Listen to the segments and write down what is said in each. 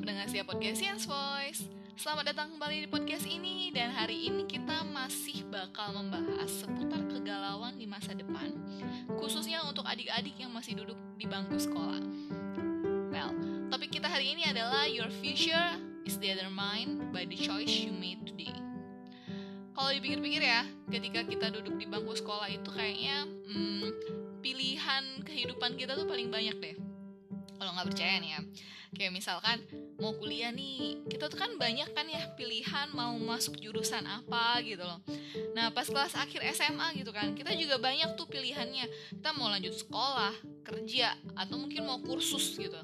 podcast Science Voice. Selamat datang kembali di podcast ini dan hari ini kita masih bakal membahas seputar kegalauan di masa depan, khususnya untuk adik-adik yang masih duduk di bangku sekolah. Well, topik kita hari ini adalah Your future is determined by the choice you made today. Kalau dipikir-pikir ya, ketika kita duduk di bangku sekolah itu kayaknya hmm, pilihan kehidupan kita tuh paling banyak deh. Kalau nggak percaya nih ya, kayak misalkan mau kuliah nih kita tuh kan banyak kan ya pilihan mau masuk jurusan apa gitu loh. Nah pas kelas akhir SMA gitu kan kita juga banyak tuh pilihannya. Kita mau lanjut sekolah kerja atau mungkin mau kursus gitu.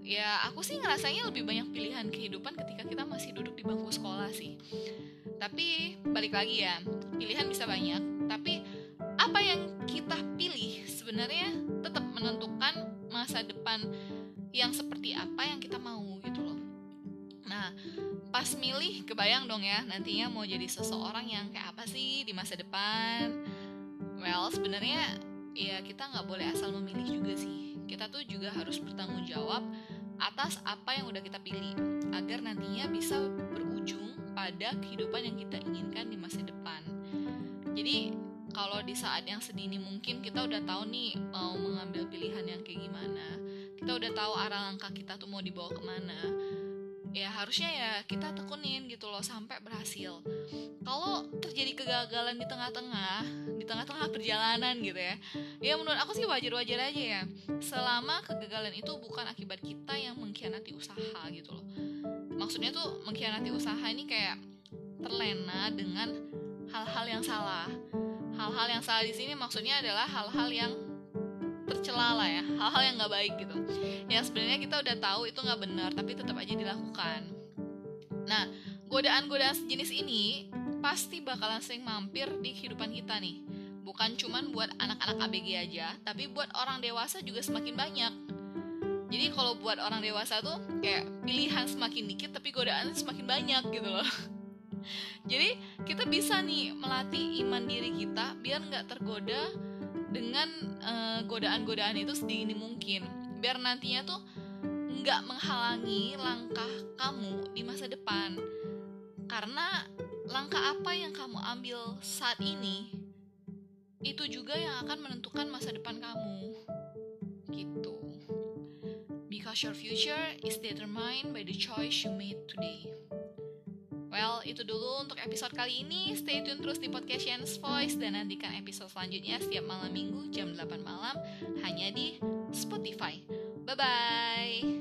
Ya aku sih ngerasanya lebih banyak pilihan kehidupan ketika kita masih duduk di bangku sekolah sih. Tapi balik lagi ya pilihan bisa banyak tapi apa yang kita pilih sebenarnya tetap menentukan masa depan yang seperti apa yang kita mau gitu loh. Nah, pas milih kebayang dong ya nantinya mau jadi seseorang yang kayak apa sih di masa depan. Well, sebenarnya ya kita nggak boleh asal memilih juga sih. Kita tuh juga harus bertanggung jawab atas apa yang udah kita pilih agar nantinya bisa berujung pada kehidupan yang kita inginkan di masa depan. Jadi kalau di saat yang sedini mungkin kita udah tahu nih mau mengambil pilihan yang kayak gimana kita udah tahu arah langkah kita tuh mau dibawa ke mana. Ya harusnya ya kita tekunin gitu loh sampai berhasil. Kalau terjadi kegagalan di tengah-tengah di tengah-tengah perjalanan gitu ya ya menurut aku sih wajar-wajar aja ya. Selama kegagalan itu bukan akibat kita yang mengkhianati usaha gitu loh. Maksudnya tuh mengkhianati usaha ini kayak terlena dengan hal-hal yang salah. Hal-hal yang salah di sini maksudnya adalah hal-hal yang tercela lah ya hal-hal yang nggak baik gitu. Yang sebenarnya kita udah tahu itu nggak benar tapi tetap aja dilakukan. Nah godaan-godaan sejenis ini pasti bakalan sering mampir di kehidupan kita nih. Bukan cuman buat anak-anak ABG aja tapi buat orang dewasa juga semakin banyak. Jadi kalau buat orang dewasa tuh kayak pilihan semakin dikit tapi godaan semakin banyak gitu loh. Jadi kita bisa nih melatih iman diri kita biar nggak tergoda dengan uh, godaan-godaan itu sedini mungkin. Biar nantinya tuh nggak menghalangi langkah kamu di masa depan. Karena langkah apa yang kamu ambil saat ini itu juga yang akan menentukan masa depan kamu. Gitu. Because your future is determined by the choice you made today Well, itu dulu untuk episode kali ini. Stay tune terus di podcast Science Voice dan nantikan episode selanjutnya setiap malam minggu jam 8 malam hanya di Spotify. Bye-bye!